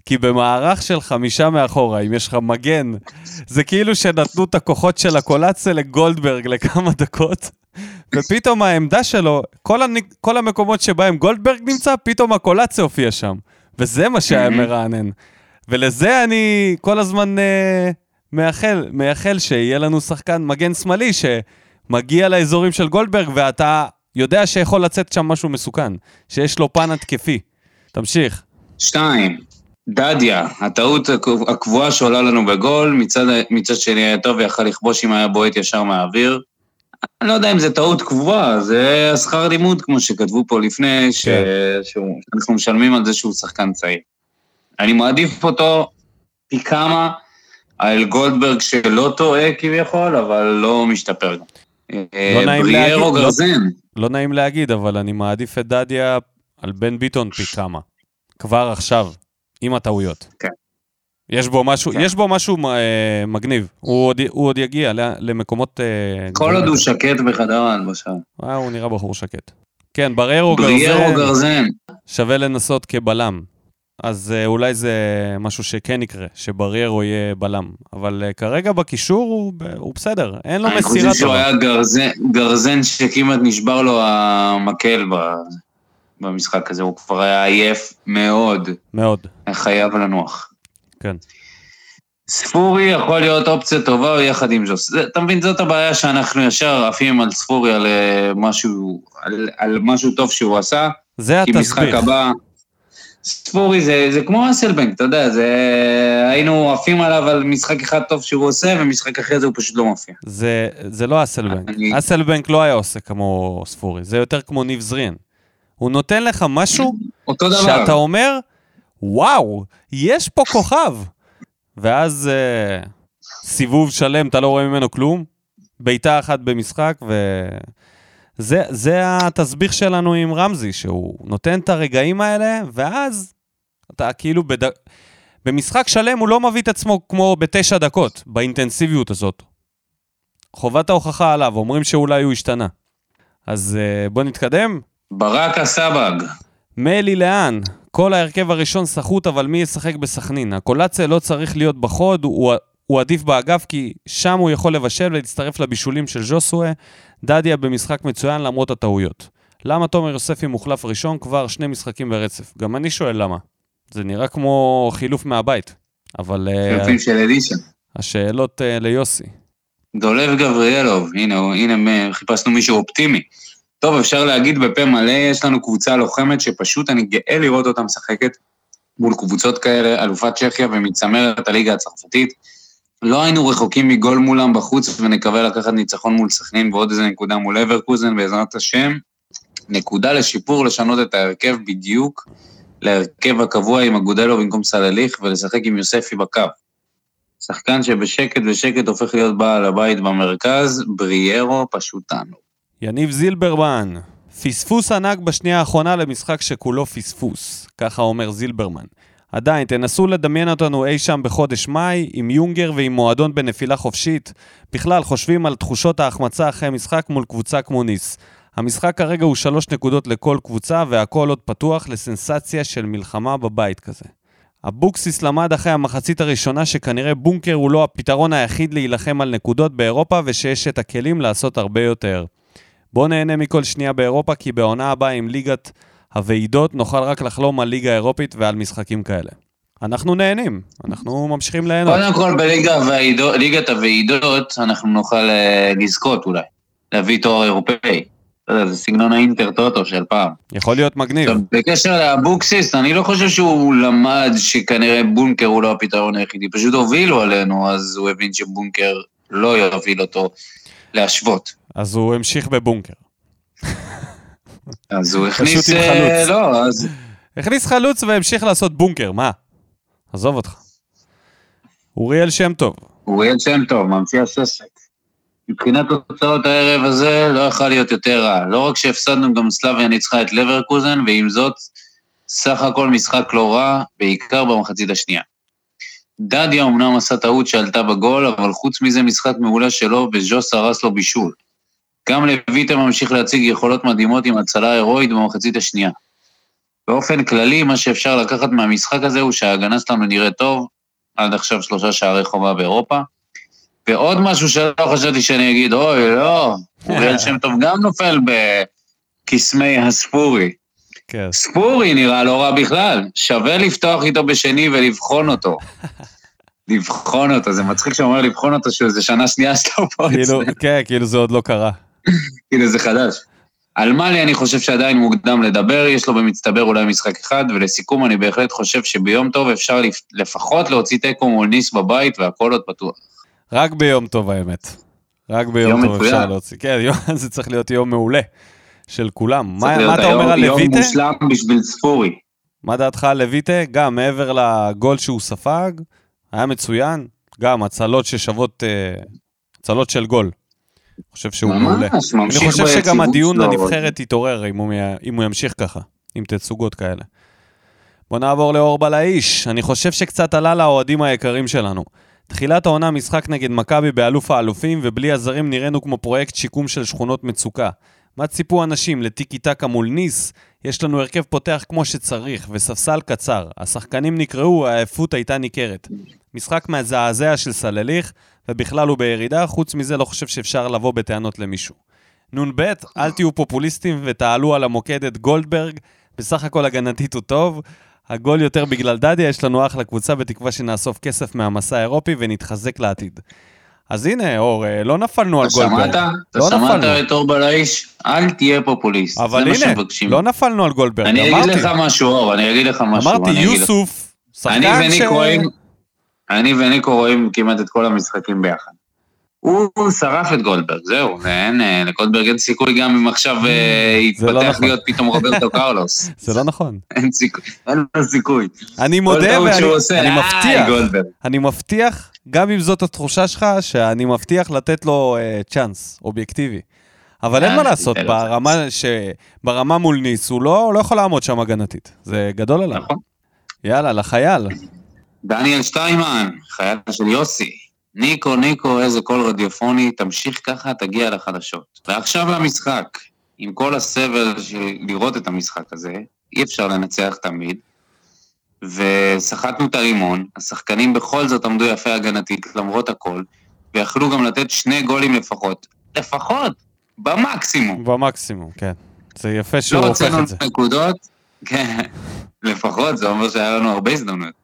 כי במערך של חמישה מאחורה, אם יש לך מגן, זה כאילו שנתנו את הכוחות של הקולציה לגולדברג לכמה דקות, ופתאום העמדה שלו, כל, הנ... כל המקומות שבהם גולדברג נמצא, פתאום הקולציה הופיע שם. וזה מה שהיה. מרענן. ולזה אני כל הזמן אה, מייחל, מייחל שיהיה לנו שחקן מגן שמאלי שמגיע לאזורים של גולדברג, ואתה יודע שיכול לצאת שם משהו מסוכן, שיש לו פן התקפי. תמשיך. שתיים, דדיה, הטעות הקב- הקבועה שעולה לנו בגול, מצד, מצד שני היה טוב ויכל לכבוש אם היה בועט ישר מהאוויר. אני לא יודע אם זה טעות קבועה, זה השכר לימוד, כמו שכתבו פה לפני, ש... כן. שהוא- שאנחנו משלמים על זה שהוא שחקן צעיר. אני מעדיף אותו פי כמה על גולדברג שלא טועה כביכול, אבל לא משתפר. לא נעים בריארו להגיד, לא- גרזן. לא נעים להגיד, אבל אני מעדיף את דדיה על בן ביטון פי כמה. כבר עכשיו, עם הטעויות. כן. יש בו משהו, כן. יש בו משהו אה, מגניב. הוא עוד, הוא עוד יגיע למקומות... אה, כל עוד הוא. שקט בחדר ההלבשה. אה, הוא נראה בחור שקט. כן, בריירו גרזן. שווה לנסות כבלם. אז אה, אולי זה משהו שכן יקרה, שבריירו יהיה בלם. אבל אה, כרגע בקישור הוא, הוא בסדר, אין לו אני מסירה חושב שהוא טובה. היה גרזן, גרזן שכמעט נשבר לו המקל במשחק הזה, הוא כבר היה עייף מאוד, מאוד, היה חייב לנוח. כן. ספורי יכול להיות אופציה טובה יחד עם ז'וס. זה- אתה מבין, זאת הבעיה שאנחנו ישר עפים על ספורי, על אה, משהו, על, על משהו טוב שהוא עשה, זה כי משחק התסביך. הבא... ספורי זה, זה כמו אסלבנק, אתה יודע, זה... היינו עפים עליו על משחק אחד טוב שהוא עושה, ומשחק אחרי זה הוא פשוט לא מופיע. זה, זה לא אסלבנק. אני- אסלבנק לא היה עושה כמו ספורי, זה יותר כמו ניב זריאן. הוא נותן לך משהו. שאתה אומר, וואו, יש פה כוכב. ואז אה, סיבוב שלם, אתה לא רואה ממנו כלום, בעיטה אחת במשחק, וזה זה התסביך שלנו עם רמזי, שהוא נותן את הרגעים האלה, ואז אתה כאילו בד... במשחק שלם הוא לא מביא את עצמו כמו בתשע דקות, באינטנסיביות הזאת. חובת ההוכחה עליו, אומרים שאולי הוא השתנה. אז אה, בוא נתקדם. ברק הסבג. מלי לאן? כל ההרכב הראשון סחוט, אבל מי ישחק בסכנין? הקולציה לא צריך להיות בחוד, הוא, הוא עדיף באגף, כי שם הוא יכול לבשל ולהצטרף לבישולים של ז'וסווה. דדיה במשחק מצוין למרות הטעויות. למה תומר יוספי מוחלף ראשון כבר שני משחקים ברצף? גם אני שואל למה. זה נראה כמו חילוף מהבית, אבל אה, חילופים של אלישע. השאלות אה, ליוסי. דולב גבריאלוב, הנה, הנה חיפשנו מישהו אופטימי. טוב, אפשר להגיד בפה מלא, יש לנו קבוצה לוחמת שפשוט אני גאה לראות אותה משחקת מול קבוצות כאלה, אלופת צ'כיה ומצמרת הליגה הצרפתית. לא היינו רחוקים מגול מולם בחוץ, ונקווה לקחת ניצחון מול סכנין ועוד איזה נקודה מול אברקוזן, בעזרת השם. נקודה לשיפור, לשנות את ההרכב בדיוק להרכב הקבוע עם אגודלו במקום סלליך, ולשחק עם יוספי בקו. שחקן שבשקט בשקט הופך להיות בעל הבית במרכז, בריארו פשוט תענוג. יניב זילברמן, פספוס ענק בשנייה האחרונה למשחק שכולו פספוס, ככה אומר זילברמן. עדיין, תנסו לדמיין אותנו אי שם בחודש מאי, עם יונגר ועם מועדון בנפילה חופשית. בכלל, חושבים על תחושות ההחמצה אחרי משחק מול קבוצה כמו ניס. המשחק כרגע הוא שלוש נקודות לכל קבוצה, והכל עוד פתוח לסנסציה של מלחמה בבית כזה. אבוקסיס למד אחרי המחצית הראשונה שכנראה בונקר הוא לא הפתרון היחיד להילחם על נקודות באירופה ושיש את הכלים לעשות הרבה יותר. בואו נהנה מכל שנייה באירופה כי בעונה הבאה עם ליגת הוועידות נוכל רק לחלום על ליגה אירופית ועל משחקים כאלה. אנחנו נהנים, אנחנו ממשיכים ליהנות. קודם כל בליגת הוועידות אנחנו נוכל אה, לזכות אולי, להביא תואר אירופאי. זה סגנון האינטר טוטו של פעם. יכול להיות מגניב. עכשיו, בקשר לאבוקסיס, אני לא חושב שהוא למד שכנראה בונקר הוא לא הפתרון היחידי, פשוט הובילו עלינו, אז הוא הבין שבונקר לא יוביל אותו להשוות. אז הוא המשיך בבונקר. אז הוא הכניס... פשוט עם אה, חלוץ. לא, אז... הכניס חלוץ והמשיך לעשות בונקר, מה? עזוב אותך. אוריאל שם טוב. אוריאל שם טוב, ממציא הססק. מבחינת תוצאות הערב הזה, לא יכול להיות יותר רע. לא רק שהפסדנו, גם סלאביה ניצחה את לברקוזן, ועם זאת, סך הכל משחק לא רע, בעיקר במחצית השנייה. דדיה אמנם עשה טעות שעלתה בגול, אבל חוץ מזה משחק מעולה שלו, וז'וס הרס לו בישול. גם לויטה ממשיך להציג יכולות מדהימות עם הצלה הירואית במחצית השנייה. באופן כללי, מה שאפשר לקחת מהמשחק הזה הוא שההגנה שלנו נראית טוב, עד עכשיו שלושה שערי חובה באירופה. ועוד משהו שלא חשבתי שאני אגיד, אוי, לא, אוריאל שם טוב גם נופל בקסמי הספורי. כן. ספורי נראה לא רע בכלל, שווה לפתוח איתו בשני ולבחון אותו. לבחון אותו, זה מצחיק שאומר לבחון אותו, שזה שנה שנייה שלו פה כאילו. כן, כאילו זה עוד לא קרה. כאילו זה חדש. על מאלי אני חושב שעדיין מוקדם לדבר, יש לו במצטבר אולי משחק אחד, ולסיכום אני בהחלט חושב שביום טוב אפשר לפ- לפחות להוציא תיקו מול ניס בבית והכל עוד פתוח. רק ביום טוב האמת. רק ביום יום טוב אפשר מצוין. להוציא. כן, יום, זה צריך להיות יום מעולה של כולם. מה, מה להיות אתה היום- אומר על יום לויטה? מושלם בשביל ספורי. מה דעתך על לויטה? גם מעבר לגול שהוא ספג, היה מצוין. גם הצלות ששוות, אה, הצלות של גול. אני חושב שהוא מעולה. ממש, אני חושב שגם הדיון. לנבחרת יתעורר אם הוא, אם הוא ימשיך ככה, עם תצוגות כאלה. בוא נעבור לאור בלעיש. אני חושב שקצת עלה לאוהדים היקרים שלנו. תחילת העונה משחק נגד מכבי באלוף האלופים, ובלי הזרים נראינו כמו פרויקט שיקום של שכונות מצוקה. מה ציפו אנשים לטיקי טקה מול ניס? יש לנו הרכב פותח כמו שצריך, וספסל קצר. השחקנים נקראו, העייפות הייתה ניכרת. משחק מזעזע של סלליך, ובכלל הוא בירידה, חוץ מזה לא חושב שאפשר לבוא בטענות למישהו. נ"ב, אל תהיו פופוליסטים ותעלו על המוקד את גולדברג, בסך הכל הגנתית הוא טוב. הגול יותר בגלל דדיה, יש לנו אחלה קבוצה בתקווה שנאסוף כסף מהמסע האירופי ונתחזק לעתיד. אז הנה, אור, אה, לא נפלנו על אתה גולדברג. שמעת? אתה לא שמעת נפלנו. את אור בלעיש? אל תהיה פופוליסט. אבל הנה. לא נפלנו על גולדברג, אני אגיד אמרתי. לך משהו, אור, אני אגיד לך משהו. אמרתי, אני אגיד. יוסוף, אני שחקן ש... וניקו רואים, אני וניקו רואים כמעט את כל המשחקים ביחד. הוא הוא שרף את גולדברג, זהו, ואין, אה, לגולדברג אין סיכוי גם אם עכשיו אה, לא יתפתח נכון. להיות פתאום רוברטו קרלוס. זה לא נכון. אין סיכוי, אין לו סיכוי. אני מודה ואני "איי, מבטיח. אני מבטיח, גם אם זאת התחושה שלך, שאני מבטיח לתת לו אה, צ'אנס, אובייקטיבי. אבל אין אה, מה לעשות, ברמה, מול ניס, הוא לא, לא יכול לעמוד שם הגנתית. זה גדול עליו. נכון. יאללה, לחייל. דניאל שטיימן, חייל של יוסי. ניקו, ניקו, איזה קול רדיופוני, תמשיך ככה, תגיע לחדשות. ועכשיו למשחק. עם כל הסבל של לראות את המשחק הזה, אי אפשר לנצח תמיד. וסחטנו את הרימון, השחקנים בכל זאת עמדו יפה הגנתית למרות הכל, ויכלו גם לתת שני גולים לפחות. לפחות! במקסימום. במקסימום, כן. זה יפה שהוא לא הופך הוצאנו את זה. נקודות, כן, לפחות, זה אומר שהיה לנו הרבה הזדמנויות.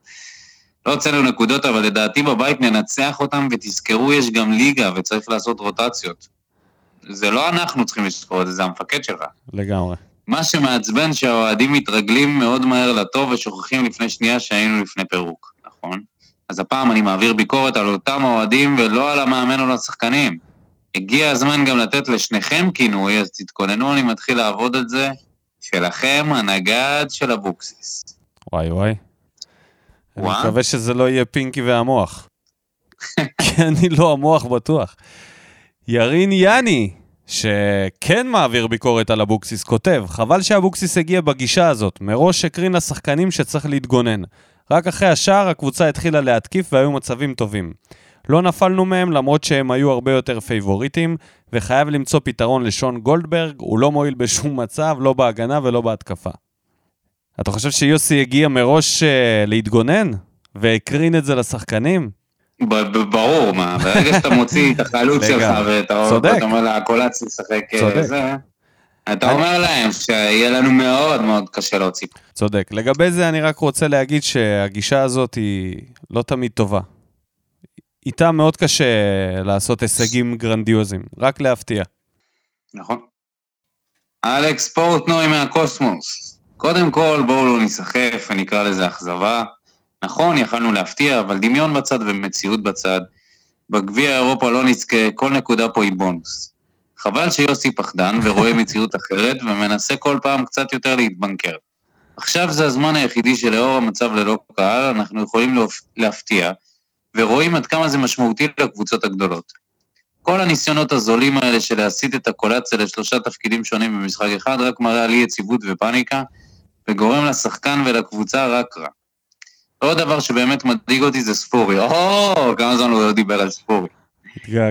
לא הוצאנו נקודות, אבל לדעתי בבית ננצח אותם, ותזכרו, יש גם ליגה, וצריך לעשות רוטציות. זה לא אנחנו צריכים לזכור את זה, זה המפקד שלך. לגמרי. מה שמעצבן שהאוהדים מתרגלים מאוד מהר לטוב ושוכחים לפני שנייה שהיינו לפני פירוק, נכון? אז הפעם אני מעביר ביקורת על אותם האוהדים ולא על המאמן או השחקנים. הגיע הזמן גם לתת לשניכם כינוי, אז תתכוננו, אני מתחיל לעבוד על זה. שלכם, הנגד של אבוקסיס. וואי וואי. אני. מקווה שזה לא יהיה פינקי והמוח. כי אני לא המוח בטוח. ירין יאני, שכן מעביר ביקורת על אבוקסיס, כותב, חבל שאבוקסיס הגיע בגישה הזאת, מראש הקרין לשחקנים שצריך להתגונן. רק אחרי השער הקבוצה התחילה להתקיף והיו מצבים טובים. לא נפלנו מהם למרות שהם היו הרבה יותר פייבוריטים, וחייב למצוא פתרון לשון גולדברג, הוא לא מועיל בשום מצב, לא בהגנה ולא בהתקפה. אתה חושב שיוסי הגיע מראש uh, להתגונן? והקרין את זה לשחקנים? ברור, מה, ברגע שאתה מוציא את החלוץ שלך ואתה אומר לקולץ לשחק אה, זה, אתה אומר להם שיהיה לנו מאוד מאוד קשה להוציא. צודק. לגבי זה אני רק רוצה להגיד שהגישה הזאת היא לא תמיד טובה. איתה מאוד קשה לעשות הישגים גרנדיוזיים, רק להפתיע. נכון. אלכס פורטנוי מהקוסמוס. קודם כל, בואו לא ניסחף ונקרא לזה אכזבה. נכון, יכלנו להפתיע, אבל דמיון בצד ומציאות בצד. בגביע אירופה לא נזכה, כל נקודה פה היא בונוס. חבל שיוסי פחדן ורואה מציאות אחרת ומנסה כל פעם קצת יותר להתבנקר. עכשיו זה הזמן היחידי שלאור המצב ללא קהל אנחנו יכולים להפתיע, ורואים עד כמה זה משמעותי לקבוצות הגדולות. כל הניסיונות הזולים האלה של להסיט את הקולציה לשלושה תפקידים שונים במשחק אחד רק מראה על אי יציבות ופאניקה, וגורם לשחקן ולקבוצה רק רע. עוד דבר שבאמת מדאיג אותי זה ספורי. או, כמה זמן הוא לא דיבר על ספורי.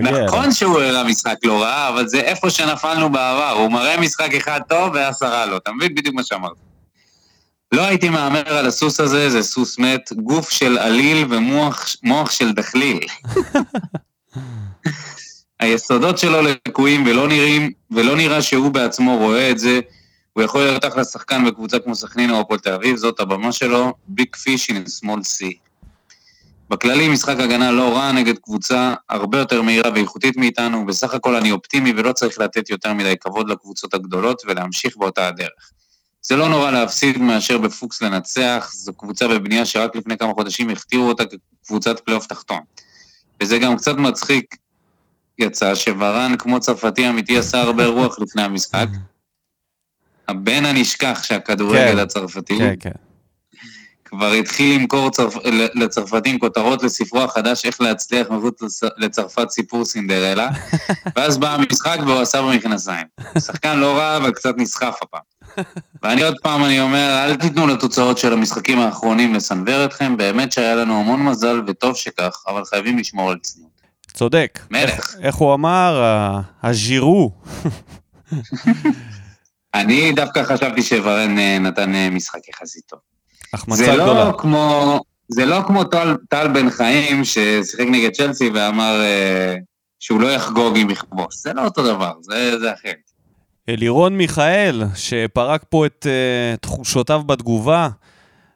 נכון שהוא הראה משחק לא רע, אבל זה איפה שנפלנו בעבר. הוא מראה משחק אחד טוב ועשרה לא. אתה מבין בדיוק מה שאמרת. לא הייתי מהמר על הסוס הזה, זה סוס מת, גוף של עליל ומוח של דחליל. היסודות שלו לקויים ולא נראים, ולא נראה שהוא בעצמו רואה את זה. הוא יכול להיות אחלה שחקן בקבוצה כמו סכנין או הפועל תל אביב, זאת הבמה שלו, ביג פיש in small sea. בכללי משחק הגנה לא רע נגד קבוצה הרבה יותר מהירה ואיכותית מאיתנו, בסך הכל אני אופטימי ולא צריך לתת יותר מדי כבוד לקבוצות הגדולות ולהמשיך באותה הדרך. זה לא נורא להפסיד מאשר בפוקס לנצח, זו קבוצה בבנייה שרק לפני כמה חודשים הכתירו אותה כקבוצת פלייאוף תחתון. וזה גם קצת מצחיק יצא שוורן כמו צרפתי אמיתי עשה הרבה רוח לפני המשחק. הבן הנשכח שהכדורגל כן, הצרפתי, כן, כן. כבר התחיל למכור צרפ... לצרפתים כותרות לספרו החדש איך להצליח מחוץ לצרפת סיפור סינדרלה, ואז בא המשחק והוא עשה במכנסיים. שחקן לא רע, אבל קצת נסחף הפעם. ואני עוד פעם, אני אומר, אל תיתנו לתוצאות של המשחקים האחרונים לסנוור אתכם, באמת שהיה לנו המון מזל, וטוב שכך, אבל חייבים לשמור על צניעות. צודק. מלך. איך, איך הוא אמר? הז'ירו. אני דווקא חשבתי שוורן אה, נתן אה, משחק יחסית טוב. החמצה גדולה. זה לא כמו, זה לא כמו טל, טל בן חיים ששיחק נגד צ'לסי ואמר אה, שהוא לא יחגוג אם יכבוש. זה לא אותו דבר, זה, זה אחר. אלירון מיכאל, שפרק פה את uh, תחושותיו בתגובה,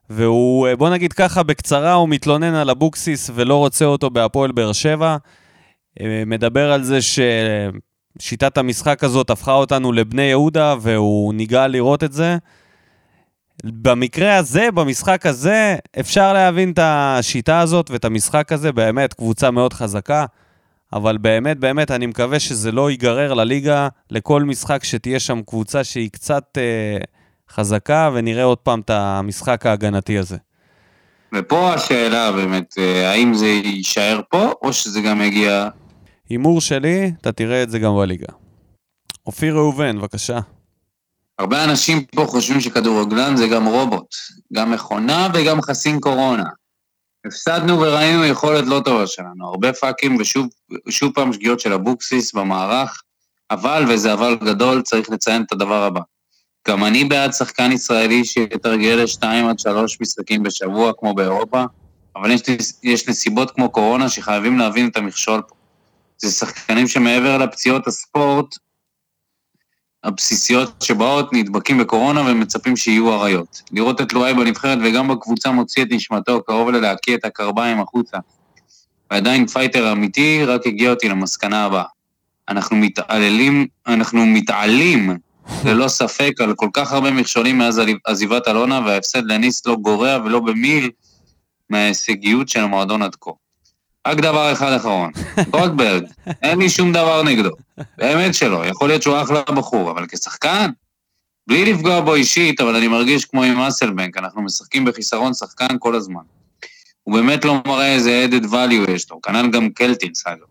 והוא, uh, בוא נגיד ככה, בקצרה, הוא מתלונן על אבוקסיס ולא רוצה אותו בהפועל באר שבע. Uh, מדבר על זה ששיטת המשחק הזאת הפכה אותנו לבני יהודה, והוא ניגע לראות את זה. במקרה הזה, במשחק הזה, אפשר להבין את השיטה הזאת ואת המשחק הזה, באמת, קבוצה מאוד חזקה. אבל באמת, באמת, אני מקווה שזה לא ייגרר לליגה, לכל משחק שתהיה שם קבוצה שהיא קצת אה, חזקה, ונראה עוד פעם את המשחק ההגנתי הזה. ופה השאלה באמת, אה, האם זה יישאר פה, או שזה גם יגיע... הימור שלי, אתה תראה את זה גם בליגה. אופיר ראובן, בבקשה. הרבה אנשים פה חושבים שכדורגלן זה גם רובוט, גם מכונה וגם חסין קורונה. הפסדנו וראינו יכולת לא טובה שלנו, הרבה פאקים ושוב פעם שגיאות של אבוקסיס במערך, אבל, וזה אבל גדול, צריך לציין את הדבר הבא. גם אני בעד שחקן ישראלי שיתרגל לשתיים עד שלוש משחקים בשבוע, כמו באירופה, אבל יש, יש נסיבות כמו קורונה שחייבים להבין את המכשול פה. זה שחקנים שמעבר לפציעות הספורט, הבסיסיות שבאות, נדבקים בקורונה ומצפים שיהיו אריות. לראות את לואי בנבחרת וגם בקבוצה מוציא את נשמתו, קרוב ללהקיא את הקרביים החוצה. ועדיין פייטר אמיתי, רק הביא אותי למסקנה הבאה. אנחנו מתעללים, אנחנו מתעלים ללא ספק על כל כך הרבה מכשולים מאז עזיבת אלונה, וההפסד לניס לא גורע ולא במיל מההישגיות של המועדון עד כה. רק דבר אחד אחרון, גולדברג, אין לי שום דבר נגדו. באמת שלא, יכול להיות שהוא אחלה בחור, אבל כשחקן, בלי לפגוע בו אישית, אבל אני מרגיש כמו עם אסלבנק, אנחנו משחקים בחיסרון שחקן כל הזמן. הוא באמת לא מראה איזה added value יש לו, כנ"ל גם קלטינס, אגב.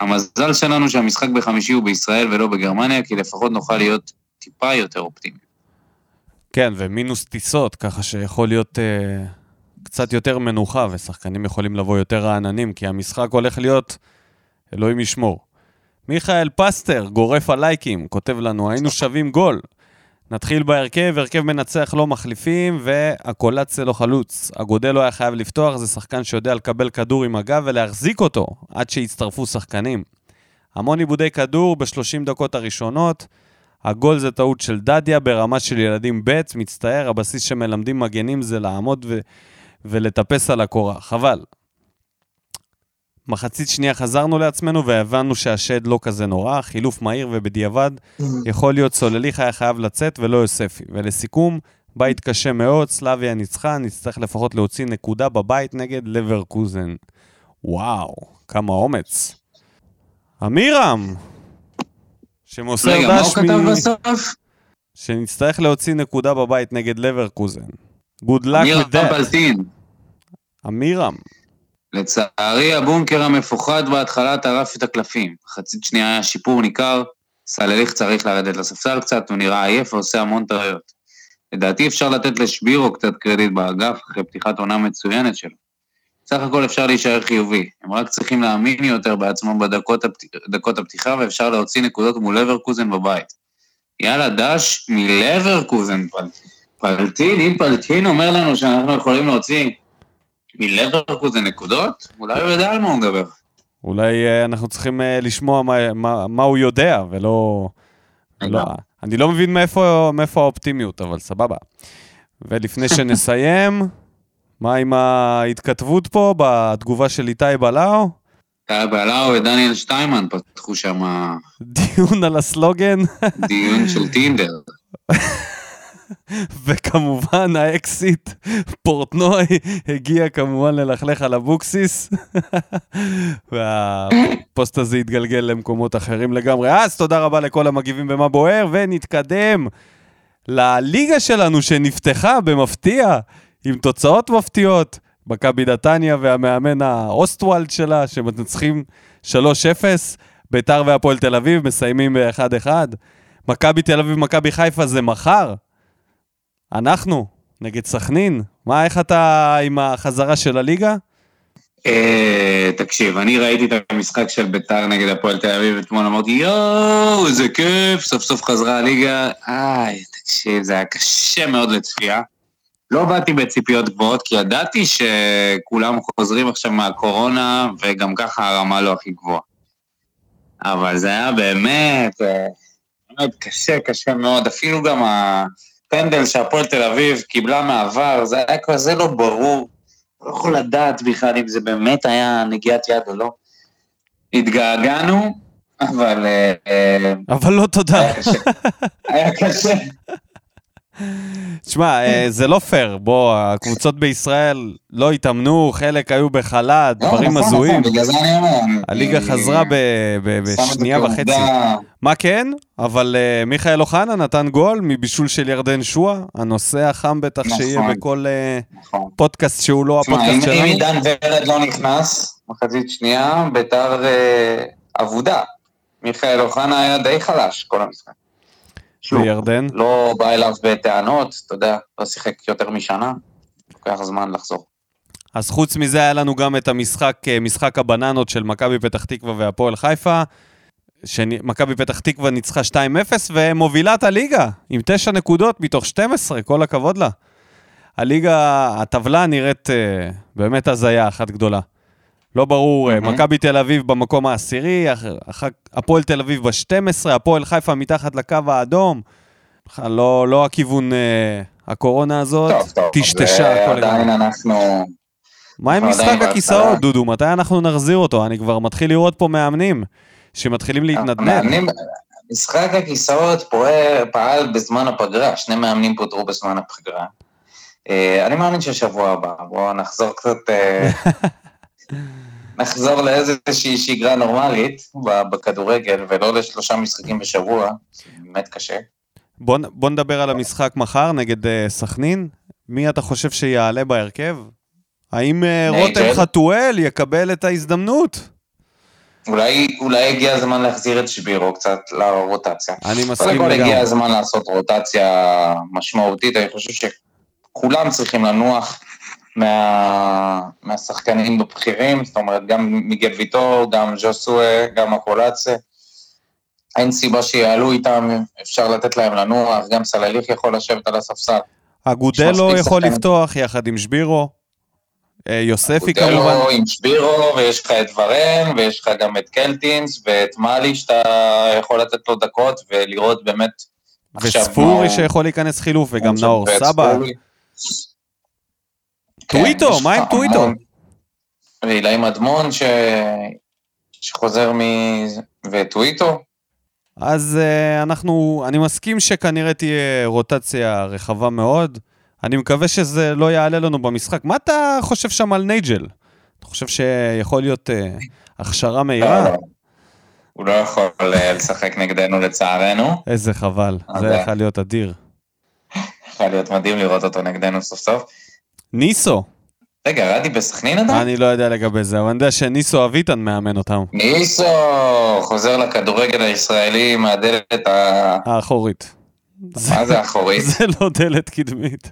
המזל שלנו שהמשחק בחמישי הוא בישראל ולא בגרמניה, כי לפחות נוכל להיות טיפה יותר אופטימיים. כן, ומינוס טיסות, ככה שיכול להיות אה, קצת יותר מנוחה, ושחקנים יכולים לבוא יותר רעננים, כי המשחק הולך להיות, אלוהים ישמור. מיכאל פסטר, גורף הלייקים, כותב לנו, היינו שווים גול. נתחיל בהרכב, הרכב מנצח לא מחליפים, והקולציה לא חלוץ. הגודל לא היה חייב לפתוח, זה שחקן שיודע לקבל כדור עם הגב ולהחזיק אותו עד שיצטרפו שחקנים. המון עיבודי כדור ב-30 דקות הראשונות. הגול זה טעות של דדיה ברמה של ילדים ב', מצטער, הבסיס שמלמדים מגנים זה לעמוד ו- ולטפס על הקורה. חבל. מחצית שנייה חזרנו לעצמנו והבנו שהשד לא כזה נורא, חילוף מהיר ובדיעבד יכול להיות סולליך היה חייב לצאת ולא יוספי. ולסיכום, בית קשה מאוד, סלאביה ניצחה, נצטרך לפחות להוציא נקודה בבית נגד לברקוזן. וואו, כמה אומץ. אמירם, שמוסר רגע, מה הוא דש כתב מ... בסוף? שנצטרך להוציא נקודה בבית נגד לברקוזן. Good luck with that. פלטין. אמירם. לצערי, הבונקר המפוחד בהתחלה טרף את הקלפים. חצית שנייה היה שיפור ניכר, סלליך צריך לרדת לספסל קצת, הוא נראה עייף ועושה המון טעויות. לדעתי אפשר לתת לשבירו קצת קרדיט באגף אחרי פתיחת עונה מצוינת שלו. סך הכל אפשר להישאר חיובי, הם רק צריכים להאמין יותר בעצמם בדקות הפת... דקות הפתיחה ואפשר להוציא נקודות מול לברקוזן בבית. יאללה, דש מלברקוזן, פל... פלטין, אם פלטין אומר לנו שאנחנו יכולים להוציא מלברקוזן נקודות, אולי הוא יודע על מה הוא מדבר. אולי אה, אנחנו צריכים אה, לשמוע מה, מה, מה הוא יודע, ולא... לגמרי. אני לא מבין מאיפה, מאיפה האופטימיות, אבל סבבה. ולפני שנסיים, מה עם ההתכתבות פה בתגובה של איתי בלאו? טל בלאו ודניאל שטיימן פתחו שם דיון על הסלוגן, דיון של טינדר. וכמובן האקסיט פורטנוי הגיע כמובן ללכלך על אבוקסיס, והפוסט הזה התגלגל למקומות אחרים לגמרי. אז תודה רבה לכל המגיבים במה בוער, ונתקדם לליגה שלנו שנפתחה במפתיע, עם תוצאות מפתיעות. מכבי נתניה והמאמן האוסטוולד שלה, שמנצחים 3-0, ביתר והפועל תל אביב מסיימים ב-1-1. מכבי תל אביב, מכבי חיפה זה מחר. אנחנו, נגד סכנין. מה, איך אתה עם החזרה של הליגה? אה, תקשיב, אני ראיתי את המשחק של ביתר נגד הפועל תל אביב אתמול, אמרתי, יואו, איזה כיף, סוף סוף חזרה הליגה. איי, תקשיב, זה היה קשה מאוד לצפייה. לא באתי בציפיות גבוהות, כי ידעתי שכולם חוזרים עכשיו מהקורונה, וגם ככה הרמה לא הכי גבוהה. אבל זה היה באמת, אה, באמת קשה, קשה מאוד. אפילו גם הפנדל שהפועל תל אביב קיבלה מעבר, זה היה כזה לא ברור. לא יכול לדעת בכלל אם זה באמת היה נגיעת יד או לא. התגעגענו, אבל אה, אה, אבל לא תודה. היה קשה. תשמע, אה, זה לא פייר. בוא, הקבוצות בישראל לא התאמנו, חלק היו בחל"ת, לא, דברים נכון, הזויים. נכון. הליגה אני חזרה בשנייה וחצי. מה כן? אבל uh, מיכאל אוחנה נתן גול מבישול של ירדן שועה, הנושא החם בטח נכון. שיהיה בכל. פודקאסט שהוא לא אם הפודקאסט אם שלנו. עידן ורד לא נכנס, מחצית שנייה, ביתר אה, אבודה. מיכאל אוחנה היה די חלש כל המשחק. שוב, וירדן? לא בא אליו בטענות, אתה יודע, לא שיחק יותר משנה, לוקח זמן לחזור. אז חוץ מזה היה לנו גם את המשחק, אה, משחק הבננות של מכבי פתח תקווה והפועל חיפה. שמכבי פתח תקווה ניצחה 2-0 ומובילה את הליגה עם 9 נקודות מתוך 12, כל הכבוד לה. הליגה, הטבלה נראית uh, באמת הזיה אחת גדולה. לא ברור, mm-hmm. מכבי תל אביב במקום העשירי, הפועל תל אביב ב-12, הפועל חיפה מתחת לקו האדום. לא, לא הכיוון, uh, הקורונה הזאת טוב, טוב, טשטשה הכל ועדיין לגמרי. אנחנו... מה עם משחק עדיין הכיסאות. דודו? מתי אנחנו נחזיר אותו? אני כבר מתחיל לראות פה מאמנים שמתחילים להתנדנד. משחק הכיסאות פועל, פעל בזמן הפגרה, שני מאמנים פוטרו בזמן הפגרה. אה, אני מאמין ששבוע הבא, בואו נחזור קצת, אה, נחזור לאיזושהי שגרה נורמלית בכדורגל, ולא לשלושה משחקים בשבוע, זה באמת קשה. בוא, בוא נדבר על המשחק מחר נגד uh, סכנין. מי אתה חושב שיעלה בהרכב? האם uh, נייג'ל. רותם חתואל יקבל את ההזדמנות? אולי, אולי הגיע הזמן להחזיר את שבירו קצת לרוטציה. אני קודם מסכים כל הגיע לגמרי. הזמן לעשות רוטציה משמעותית, אני חושב שכולם צריכים לנוח מה, מהשחקנים הבכירים, זאת אומרת, גם מיגל ויטור, גם ז'וסואה, גם הקולאצה. אין סיבה שיעלו איתם, אפשר לתת להם לנוח, גם סלליך יכול לשבת על הספסל. אגודלו יכול שחקנים. לפתוח יחד עם שבירו. אה, יוספי כמובן. אודלו עם שבירו, ויש לך את ורן, ויש לך גם את קלטינס, ואת מאלי, שאתה יכול לתת לו דקות, ולראות באמת וספורי שיכול להיכנס חילוף, וגם נאור סבא. טוויטו, מה עם טוויטו? ואילי מדמון ש... שחוזר מ... וטוויטו. אז uh, אנחנו, אני מסכים שכנראה תהיה רוטציה רחבה מאוד. אני מקווה שזה לא יעלה לנו במשחק. מה אתה חושב שם על נייג'ל? אתה חושב שיכול להיות uh, הכשרה מהירה? לא, הוא לא יכול אה, לשחק נגדנו לצערנו. איזה חבל, זה- יכול להיות אדיר. יכול להיות מדהים לראות אותו נגדנו סוף סוף. ניסו, רגע, רדי בסכנין עדיין? אני לא יודע לגבי זה, אבל אני יודע שניסו אביטן מאמן אותם, ניסו חוזר לכדורגל הישראלי מהדלת ה... האחורית. מה זה אחורית? זה לא דלת קדמית.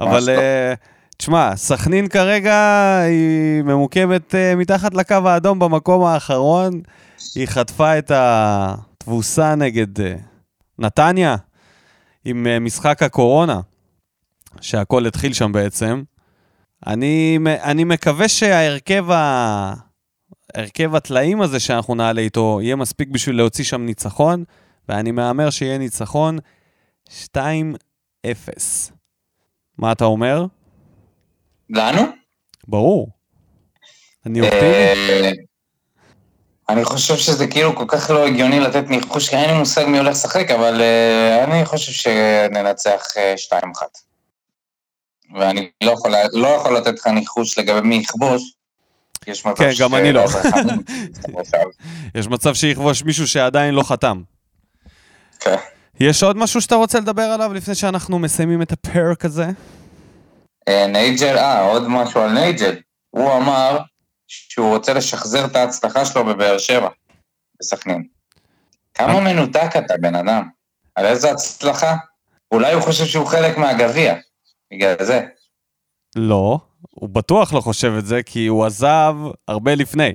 אבל. אה, תשמע, סכנין כרגע היא ממוקמת אה, מתחת לקו האדום במקום האחרון. היא חטפה את התבוסה נגד אה, נתניה עם משחק הקורונה, שהכל התחיל שם בעצם. אני, אני מקווה שההרכב ה... הרכב הטלאים הזה שאנחנו נעלה איתו יהיה מספיק בשביל להוציא שם ניצחון, ואני מהמר שיהיה ניצחון 2-0. מה אתה אומר? לנו? ברור. אני אופטימי. אה, אני חושב שזה כאילו כל כך לא הגיוני לתת ניחוש, כי אין לי מושג מי הולך לשחק, אבל אה, אני חושב שננצח אה, 2-1. ואני לא יכול, לא יכול לתת לך ניחוש לגבי מי יכבוש. יש מצב כן, גם אני לא. יש מצב שיכבוש מישהו שעדיין לא חתם. כן. יש עוד משהו שאתה רוצה לדבר עליו לפני שאנחנו מסיימים את הפרק הזה? אה, נייג'ל, אה, עוד משהו על נייג'ל. הוא אמר שהוא רוצה לשחזר את ההצלחה שלו בבאר שבע, בסכנין. כמה מנותק אתה, בן אדם? על איזה הצלחה? אולי הוא חושב שהוא חלק מהגביע, בגלל זה. לא, הוא בטוח לא חושב את זה, כי הוא עזב הרבה לפני.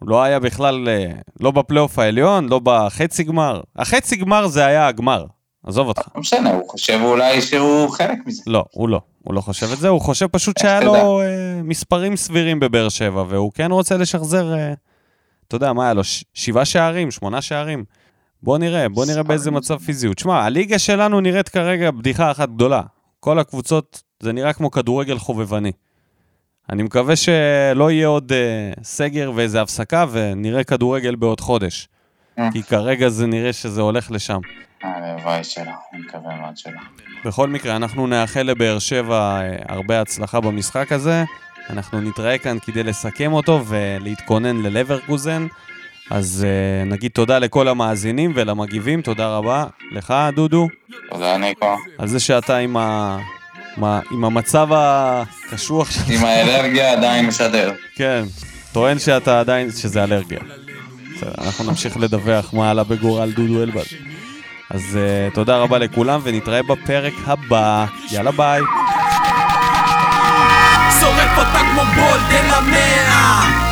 הוא לא היה בכלל, אה, לא בפלייאוף העליון, לא בחצי גמר. החצי גמר זה היה הגמר, עזוב אותך. לא משנה, הוא חושב אולי שהוא חלק מזה. לא, הוא לא. הוא לא חושב את זה, הוא חושב פשוט שהיה? לו אה, מספרים סבירים בבאר שבע, והוא כן רוצה לשחזר, אה, אתה יודע, מה היה לו? ש- שבעה שערים, שמונה שערים. בוא נראה, בוא נראה באיזה מצב פיזי הוא. תשמע, הליגה שלנו נראית כרגע בדיחה אחת גדולה. כל הקבוצות, זה נראה כמו כדורגל חובבני. אני מקווה שלא יהיה עוד אה, סגר ואיזה הפסקה, ונראה כדורגל בעוד חודש. אה. כי כרגע זה נראה שזה הולך לשם. הלוואי שלא, אני מקווה מאוד שלא. בכל מקרה, אנחנו נאחל לבאר שבע אה, הרבה הצלחה במשחק הזה. אנחנו נתראה כאן כדי לסכם אותו ולהתכונן ללברקוזן. אז uh, נגיד תודה לכל המאזינים ולמגיבים, תודה רבה. לך, דודו, תודה, ניקו. על זה שאתה עם, ה... מה... עם המצב הקשוח שלך. עם האלרגיה עדיין משדר. כן, טוען שאתה עדיין, שזה אלרגיה. בסדר, אנחנו נמשיך לדווח מה עלה בגורל דודו אלבז. אז uh, תודה רבה לכולם ונתראה בפרק הבא. יאללה ביי. שורף אותה כמו בולדן המאה